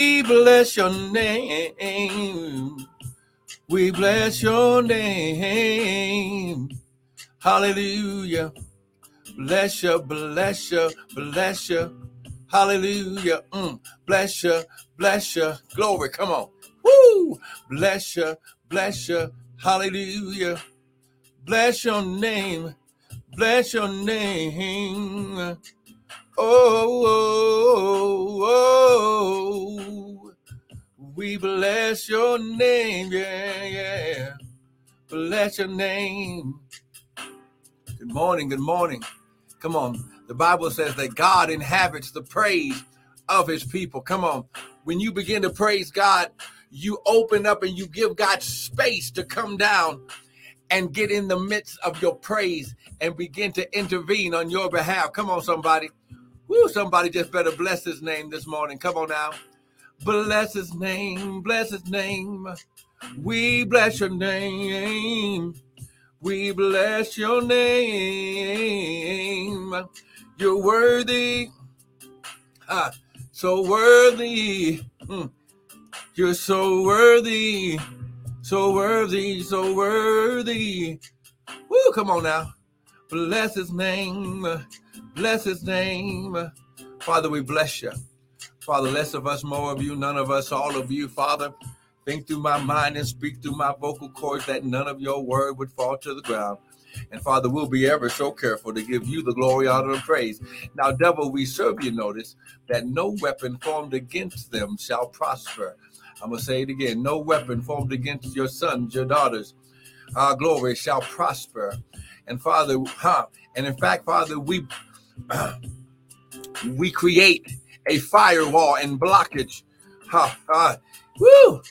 We bless your name. We bless your name. Hallelujah. Bless you, bless you, bless you. Hallelujah. Mm. Bless you, bless you. Glory. Come on. Woo. Bless you, bless you. Hallelujah. Bless your name. Bless your name. Oh oh oh, oh, oh, oh, we bless your name. Yeah, yeah. Bless your name. Good morning. Good morning. Come on. The Bible says that God inhabits the praise of his people. Come on. When you begin to praise God, you open up and you give God space to come down and get in the midst of your praise and begin to intervene on your behalf. Come on, somebody. Woo, somebody just better bless his name this morning. Come on now. Bless his name, bless his name. We bless your name. We bless your name. You're worthy. Ah, so worthy. Mm. You're so worthy. So worthy, so worthy. Woo, come on now. Bless his name. Bless his name. Father, we bless you. Father, less of us, more of you, none of us, all of you, Father. Think through my mind and speak through my vocal cords that none of your word would fall to the ground. And Father, we'll be ever so careful to give you the glory, honor, and praise. Now, devil, we serve you notice that no weapon formed against them shall prosper. I'm going to say it again no weapon formed against your sons, your daughters, our glory shall prosper. And Father, huh? And in fact, Father, we we create a firewall and blockage, huh? Uh, woo,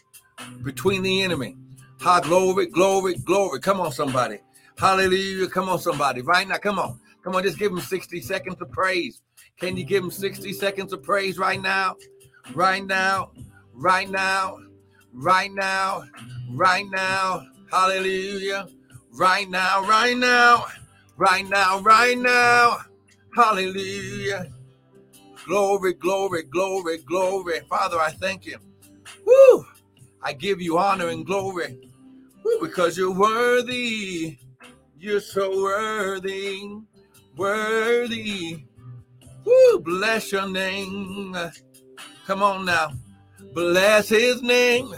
between the enemy. Ha, glory, glory, glory. Come on, somebody. Hallelujah. Come on, somebody. Right now, come on. Come on, just give him 60 seconds of praise. Can you give him 60 seconds of praise right now? Right now right now, right now, right now. Hallelujah. Right now, right now, right now, right now. Hallelujah. Glory, glory, glory, glory. Father, I thank you. Woo! I give you honor and glory Woo, because you're worthy. You're so worthy, worthy. Woo, bless your name. Come on now. Bless his name.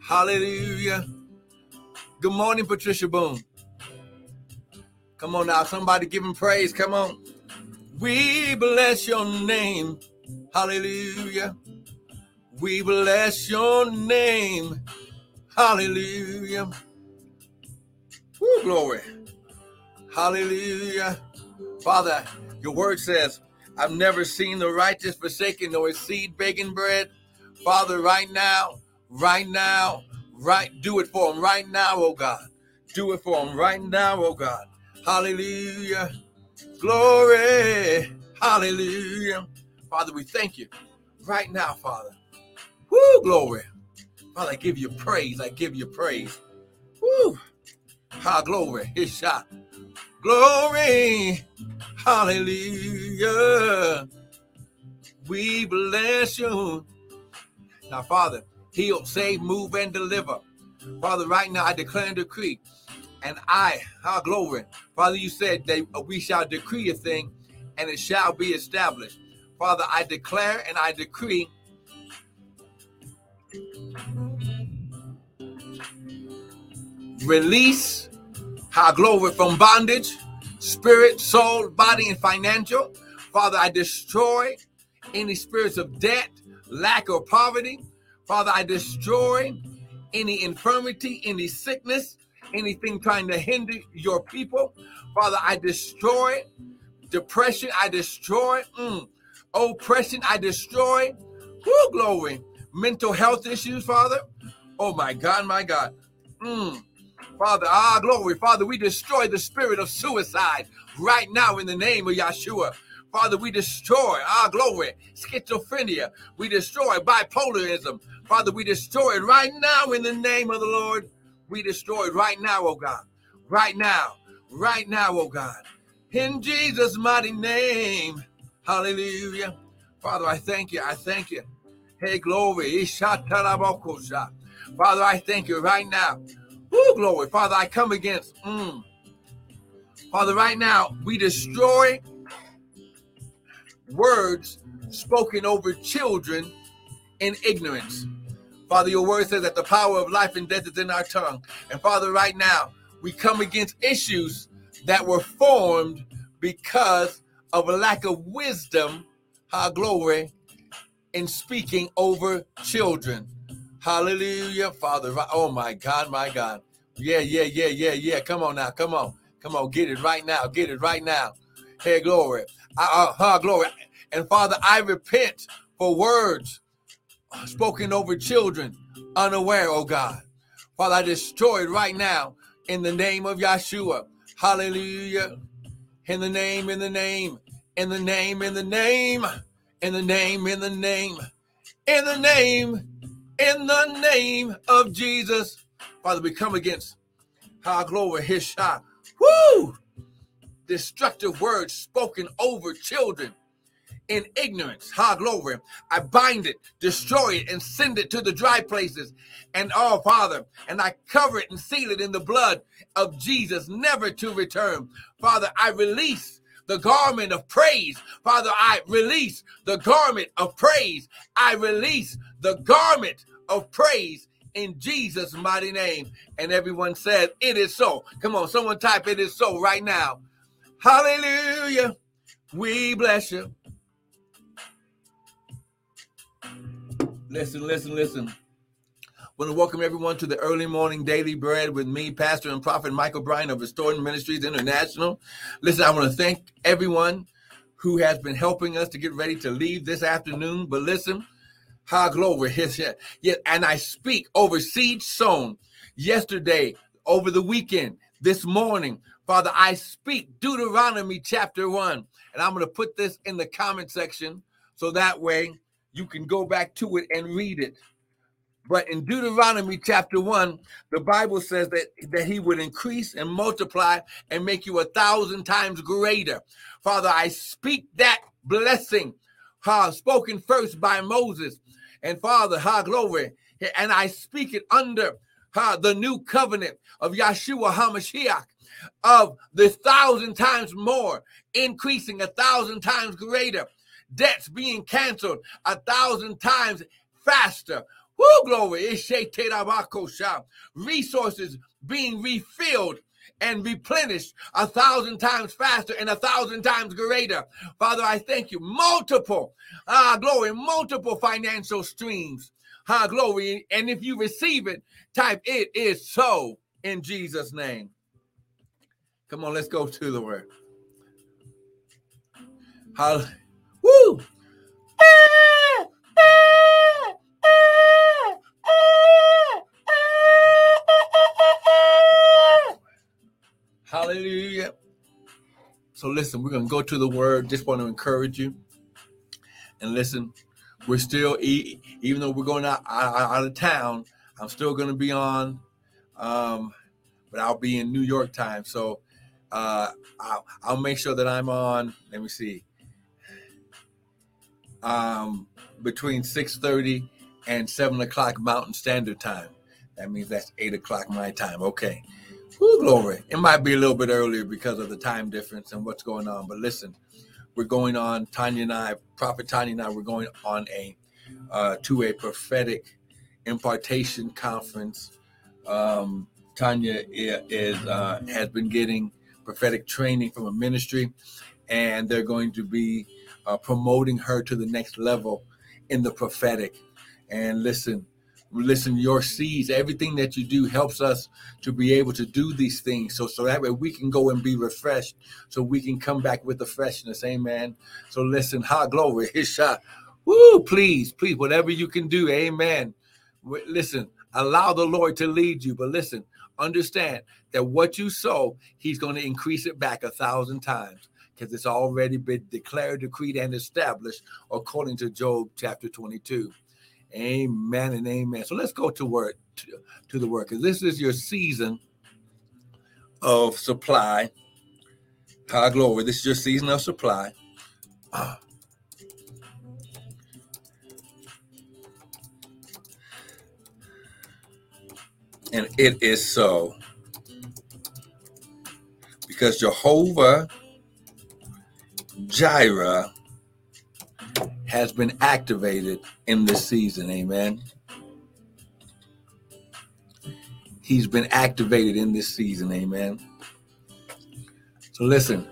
Hallelujah. Good morning, Patricia Boone. Come on now, somebody give him praise. Come on. We bless your name. Hallelujah. We bless your name. Hallelujah. Woo, glory. Hallelujah. Father, your word says, I've never seen the righteous forsaken nor his seed begging bread. Father, right now, right now, right, do it for them right now, oh God. Do it for them right now, oh God. Hallelujah. Glory. Hallelujah. Father, we thank you right now, Father. Woo, glory. Father, I give you praise. I give you praise. Woo. Ha, glory. His shot. Glory. Hallelujah. We bless you. Now, Father, heal, save, move, and deliver. Father, right now I declare and decree, and I, our glory. Father, you said that we shall decree a thing and it shall be established. Father, I declare and I decree release our glory from bondage, spirit, soul, body, and financial. Father, I destroy any spirits of debt, lack, or poverty. Father, I destroy any infirmity, any sickness, anything trying to hinder your people. Father, I destroy depression, I destroy mm, oppression, I destroy. Whoo, glory. Mental health issues, Father. Oh my God, my God. Mm. Father, ah, glory. Father, we destroy the spirit of suicide right now in the name of Yeshua. Father, we destroy our glory, schizophrenia. We destroy bipolarism. Father, we destroy it right now in the name of the Lord. We destroy right now, oh God. Right now. Right now, oh God. In Jesus' mighty name. Hallelujah. Father, I thank you. I thank you. Hey, glory. Father, I thank you right now. Woo, glory. Father, I come against. Mm, Father, right now, we destroy words spoken over children in ignorance. Father, your word says that the power of life and death is in our tongue. And Father, right now, we come against issues that were formed because of a lack of wisdom, our glory, in speaking over children. Hallelujah, Father. Oh my God, my God. Yeah, yeah, yeah, yeah, yeah. Come on now, come on, come on, get it right now, get it right now. Hey, glory. Uh, uh, glory. And Father, I repent for words spoken over children unaware, oh God. Father, I destroy it right now in the name of Yeshua. Hallelujah. In the name, in the name, in the name, in the name, in the name, in the name, in the name, in the name of Jesus. Father, we come against our glory, his shot. Woo! Destructive words spoken over children in ignorance. Ha, glory. I bind it, destroy it, and send it to the dry places. And oh, Father, and I cover it and seal it in the blood of Jesus, never to return. Father, I release the garment of praise. Father, I release the garment of praise. I release the garment of praise in Jesus' mighty name. And everyone said, It is so. Come on, someone type, It is so right now. Hallelujah. We bless you. Listen, listen, listen. I want to welcome everyone to the early morning daily bread with me, Pastor and Prophet Michael Bryan of Restoring Ministries International. Listen, I want to thank everyone who has been helping us to get ready to leave this afternoon. But listen, how glory his yeah, and I speak over seed sown yesterday, over the weekend, this morning. Father, I speak Deuteronomy chapter one, and I'm going to put this in the comment section so that way you can go back to it and read it. But in Deuteronomy chapter 1, the Bible says that, that he would increase and multiply and make you a thousand times greater. Father, I speak that blessing, spoken first by Moses. And Father, ha, glory. And I speak it under the new covenant of Yeshua HaMashiach of the thousand times more, increasing a thousand times greater debts being canceled a thousand times faster. Woo, glory. Resources being refilled and replenished a thousand times faster and a thousand times greater. Father, I thank you. Multiple, ah, glory, multiple financial streams. Ah, glory. And if you receive it, type it is so in Jesus' name. Come on, let's go to the word. Hallelujah. Woo! Hallelujah. So listen, we're to go to the word. Just want to encourage you. And listen, we're still, even though we're going out, out of town, I'm still to be on, um, but I'll be in New York time. So uh, I'll, I'll make sure that I'm on. Let me see um, between 6.30 and 7 o'clock Mountain Standard Time. That means that's 8 o'clock my time. Okay. Woo, glory. It might be a little bit earlier because of the time difference and what's going on. But listen, we're going on, Tanya and I, Prophet Tanya and I, we're going on a uh, to a prophetic impartation conference. Um, Tanya is uh, has been getting prophetic training from a ministry, and they're going to be uh, promoting her to the next level in the prophetic. And listen, listen, your seeds, everything that you do helps us to be able to do these things. So, so that way we can go and be refreshed, so we can come back with the freshness. Amen. So listen, high glory, his shot. Woo, please, please, whatever you can do. Amen. Listen, allow the Lord to lead you, but listen, understand that what you sow, he's going to increase it back a thousand times because it's already been declared, decreed, and established according to Job chapter 22. Amen and amen. So let's go to work to, to the work. This is your season of supply. High glory. This is your season of supply. Uh, and it is so. Because Jehovah Jireh has been activated in this season. Amen. He's been activated in this season. Amen. So listen.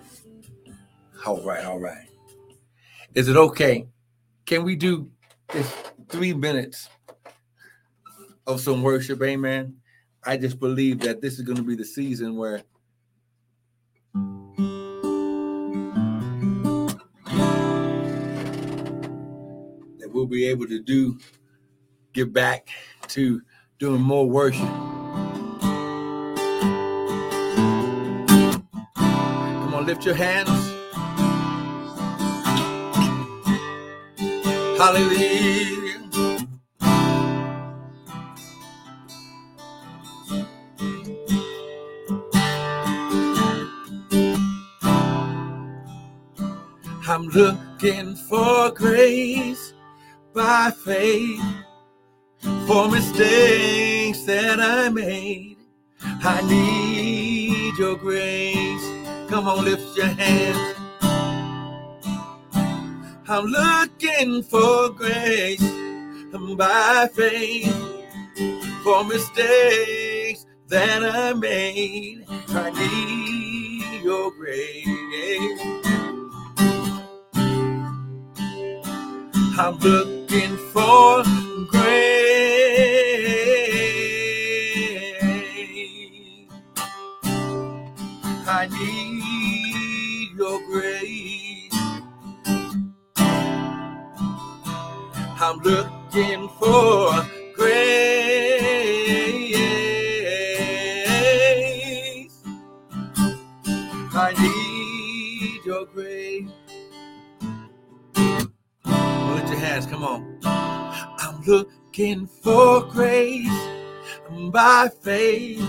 All right, all right. Is it okay? Can we do this three minutes of some worship? Amen. I just believe that this is going to be the season where we'll be able to do get back to doing more worship. Come on, lift your hands. Hallelujah. I'm looking for grace by faith for mistakes that I made. I need your grace. Come on, lift your hands. I'm looking for grace by faith for mistakes that I made. I need your grace. I'm looking for grace. I need your grace. I'm looking for grace. I need your grace. Come on. I'm looking for grace by faith.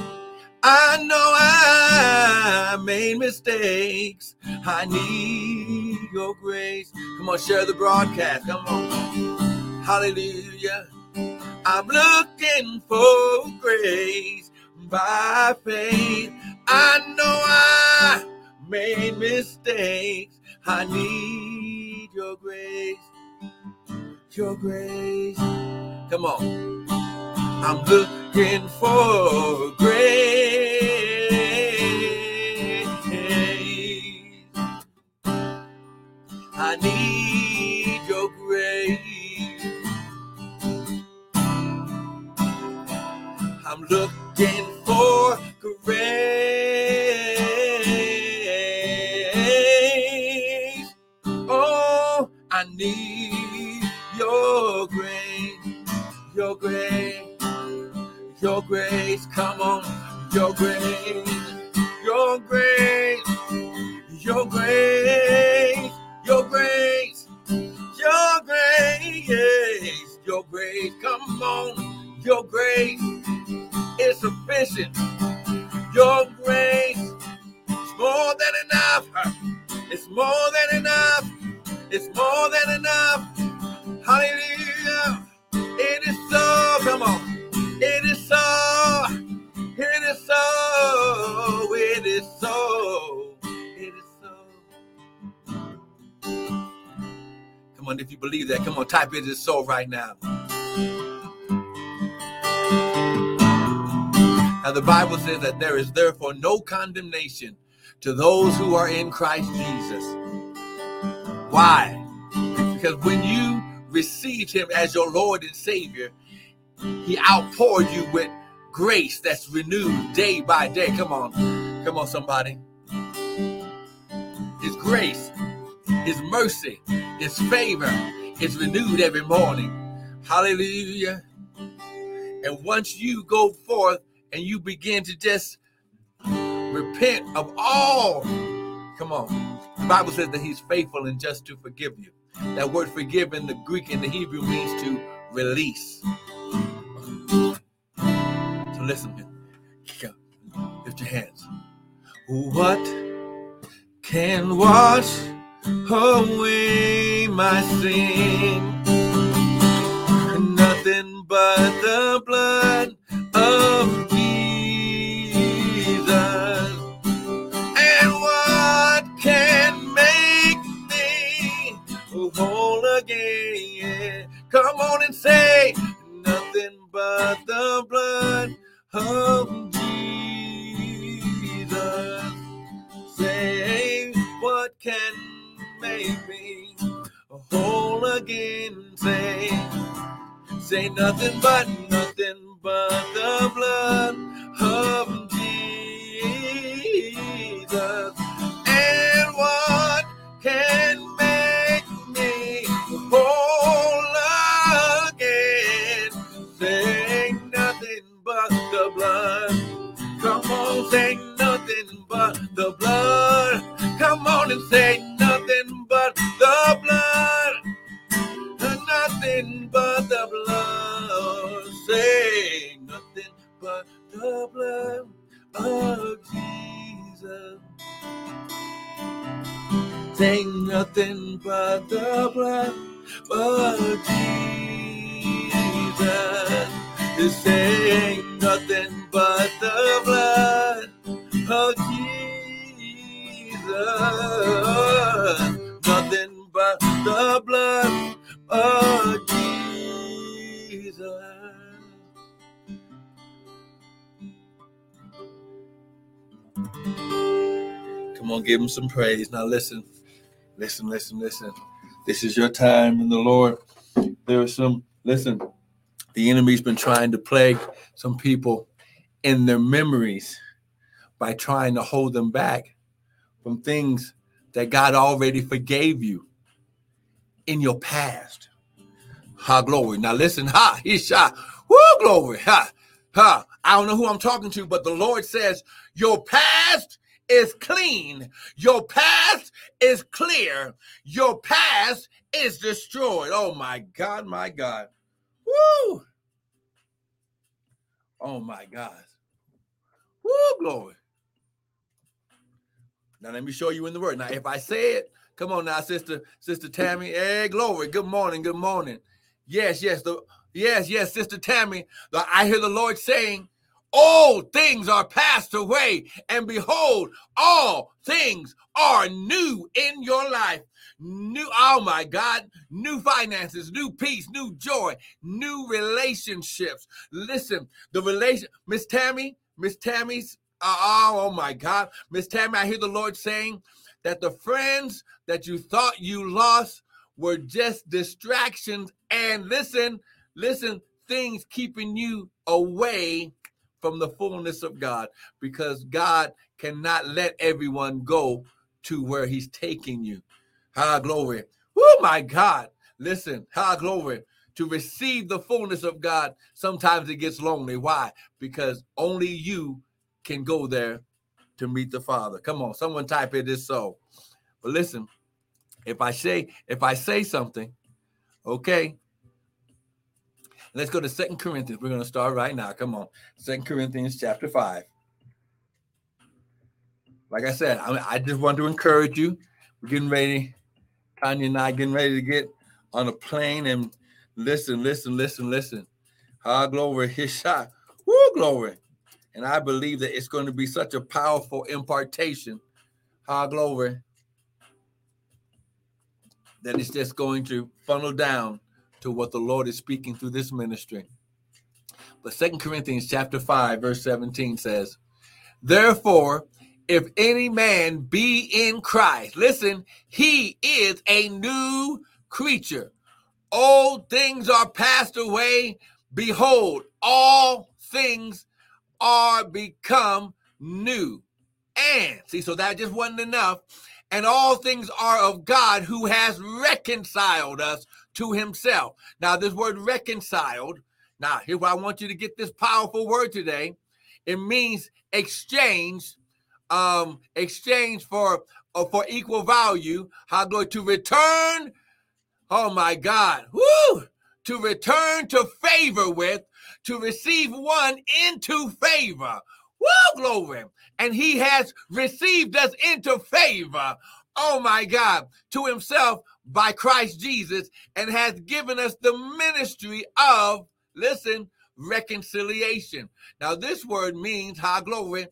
I know I made mistakes. I need your grace. Come on, share the broadcast. Come on. Hallelujah. I'm looking for grace by faith. I know I made mistakes. I need your grace. Your grace. Come on. I'm looking for grace. Come on, your grace, your grace, your grace, your grace, your grace, your grace. Come on, your grace is sufficient. Your grace Come on, if you believe that, come on, type it is so right now. Now, the Bible says that there is therefore no condemnation to those who are in Christ Jesus. Why? Because when you received Him as your Lord and Savior, He outpoured you with grace that's renewed day by day. Come on. Come on, somebody. His grace, His mercy, His favor is renewed every morning. Hallelujah. And once you go forth and you begin to just repent of all, come on. The Bible says that He's faithful and just to forgive you. That word forgive in the Greek and the Hebrew means to release. So listen, lift your hands. What can wash Oh, away my sin. Nothing but the blood of Jesus. And what can make me whole again? Come on and say. Give him some praise. Now listen, listen, listen, listen. This is your time in the Lord. There are some, listen, the enemy's been trying to plague some people in their memories by trying to hold them back from things that God already forgave you in your past. Ha, glory. Now listen, ha, he shot. Woo, glory. Ha, ha. I don't know who I'm talking to, but the Lord says, Your past is clean. Your past is clear. Your past is destroyed. Oh my God, my God. Woo! Oh my God. Woo, glory. Now let me show you in the word. Now, if I say it, come on now, sister, sister Tammy. Hey, glory. Good morning. Good morning. Yes, yes, the yes, yes, sister Tammy. The, I hear the Lord saying, Old things are passed away, and behold, all things are new in your life. New, oh my God, new finances, new peace, new joy, new relationships. Listen, the relation, Miss Tammy, Miss Tammy's, uh, oh, oh my God, Miss Tammy, I hear the Lord saying that the friends that you thought you lost were just distractions. And listen, listen, things keeping you away from the fullness of God because God cannot let everyone go to where He's taking you. High glory. Oh my God. Listen, high glory. To receive the fullness of God, sometimes it gets lonely. Why? Because only you can go there to meet the Father. Come on, someone type it is so. But listen, if I say if I say something, okay, Let's go to Second Corinthians. We're going to start right now. Come on. Second Corinthians chapter 5. Like I said, I, I just want to encourage you. We're getting ready. Tanya and I getting ready to get on a plane and listen, listen, listen, listen. Ah, glory, his shot. Woo, glory. And I believe that it's going to be such a powerful impartation. Ah, glory. That it's just going to funnel down to what the Lord is speaking through this ministry. But Second Corinthians chapter 5, verse 17 says, Therefore, if any man be in Christ, listen, he is a new creature. Old things are passed away. Behold, all things are become new. And see, so that just wasn't enough. And all things are of God who has reconciled us to himself. Now, this word reconciled, now, here why I want you to get this powerful word today. It means exchange, um, exchange for uh, for equal value. How going to return? Oh my God, whoo! To return to favor with, to receive one into favor. Woo, glory. And he has received us into favor. Oh my God, to himself by Christ Jesus and has given us the ministry of, listen, reconciliation. Now, this word means, high glory,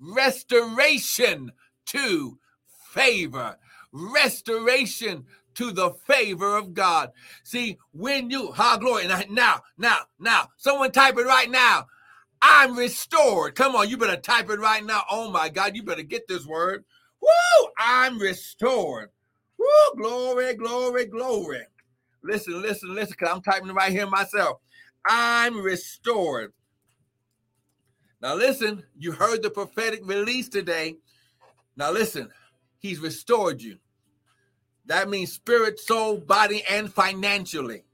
restoration to favor, restoration to the favor of God. See, when you, high glory. Now, now, now, someone type it right now. I'm restored. Come on, you better type it right now. Oh my God, you better get this word. Woo! I'm restored. Woo! Glory, glory, glory. Listen, listen, listen, because I'm typing right here myself. I'm restored. Now, listen, you heard the prophetic release today. Now, listen, he's restored you. That means spirit, soul, body, and financially.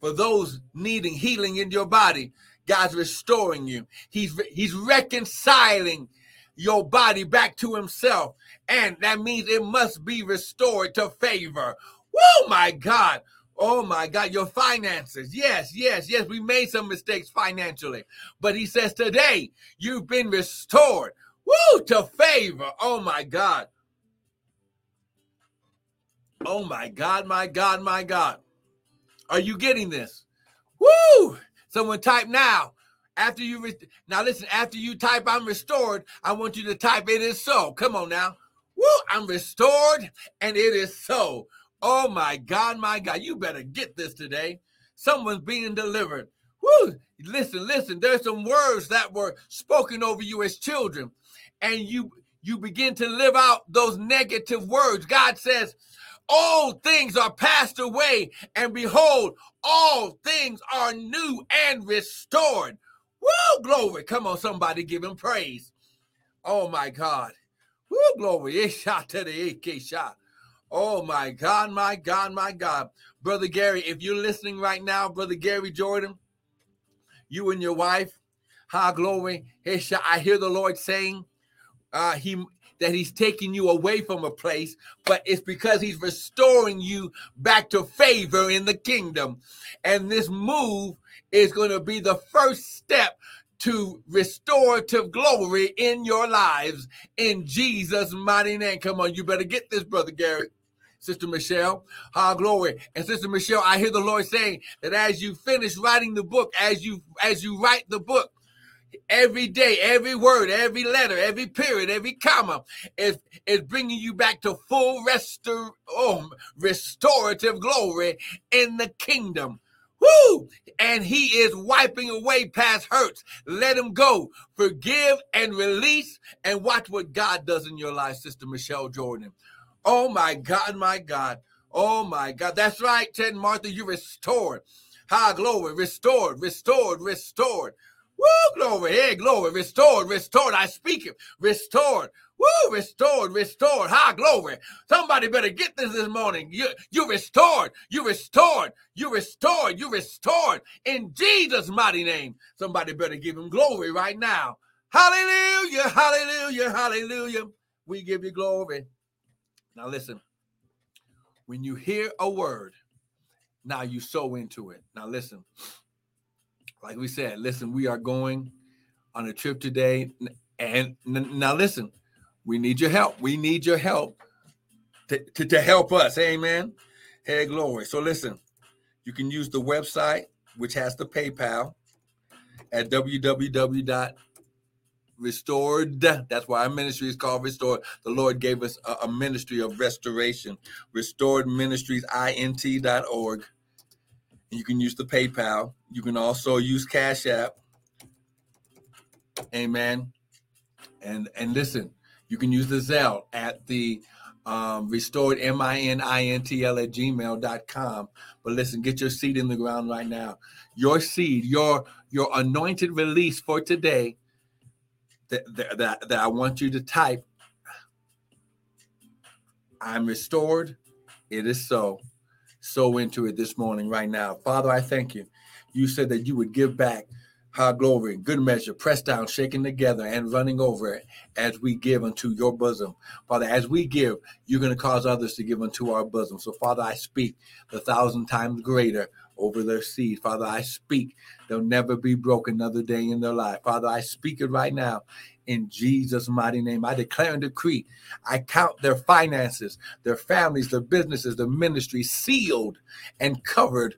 For those needing healing in your body, God's restoring you. He's he's reconciling your body back to himself. And that means it must be restored to favor. Oh my God. Oh my God, your finances. Yes, yes, yes. We made some mistakes financially. But he says today you've been restored. Woo, to favor. Oh my God. Oh my God, my God, my God. Are you getting this? Woo! Someone type now. After you re- now listen, after you type I'm restored, I want you to type it is so. Come on now. Woo, I'm restored and it is so. Oh my God, my God, you better get this today. Someone's being delivered. Woo! Listen, listen, there's some words that were spoken over you as children, and you you begin to live out those negative words. God says, all things are passed away, and behold, all things are new and restored. Woo, glory. Come on, somebody give him praise. Oh my God. Woo, glory. shot to the AK shot. Oh my God, my God, my God. Brother Gary, if you're listening right now, Brother Gary Jordan, you and your wife, high glory. I hear the Lord saying, uh, he that he's taking you away from a place, but it's because he's restoring you back to favor in the kingdom. And this move is going to be the first step to restorative glory in your lives in Jesus' mighty name. Come on, you better get this, Brother Gary. Sister Michelle, high glory. And Sister Michelle, I hear the Lord saying that as you finish writing the book, as you as you write the book, every day, every word, every letter, every period, every comma is, is bringing you back to full restor- oh, restorative glory in the kingdom. Woo! And he is wiping away past hurts. Let him go. Forgive and release and watch what God does in your life, Sister Michelle Jordan. Oh my God, my God. Oh my God. That's right, Ted Martha. You restored. High glory. Restored, restored, restored. Woo, glory. Hey, glory. Restored, restored. I speak it. Restored. Woo, restored, restored. High glory. Somebody better get this this morning. You, you restored. You restored. You restored. You restored. In Jesus' mighty name. Somebody better give him glory right now. Hallelujah. Hallelujah. Hallelujah. We give you glory. Now listen. When you hear a word, now you sow into it. Now listen like we said, listen, we are going on a trip today. And now listen, we need your help. We need your help to, to, to help us. Amen. Hey, glory. So listen, you can use the website, which has the PayPal at www.restored. That's why our ministry is called Restored. The Lord gave us a, a ministry of restoration. Restored Ministries, int.org. You can use the PayPal. You can also use Cash App. Amen. And and listen, you can use the Zelle at the um, restored M-I-N-I-N-T-L at gmail.com. But listen, get your seed in the ground right now. Your seed, your your anointed release for today that, that, that I want you to type. I'm restored. It is so so into it this morning, right now. Father, I thank you. You said that you would give back high glory, good measure, pressed down, shaken together, and running over as we give unto your bosom. Father, as we give, you're going to cause others to give unto our bosom. So, Father, I speak the thousand times greater over their seed. Father, I speak they'll never be broke another day in their life. Father, I speak it right now in Jesus' mighty name. I declare and decree, I count their finances, their families, their businesses, their ministry sealed and covered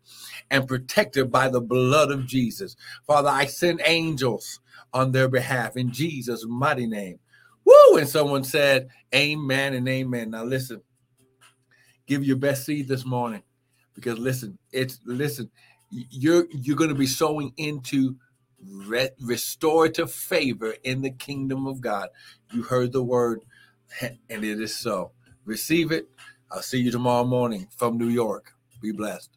and protected by the blood of Jesus. Father, I send angels on their behalf in Jesus' mighty name. Woo! And someone said, Amen and amen. Now listen, Give your best seed this morning because listen, it's listen, you're you're going to be sowing into re- restorative favor in the kingdom of God. You heard the word, and it is so. Receive it. I'll see you tomorrow morning from New York. Be blessed.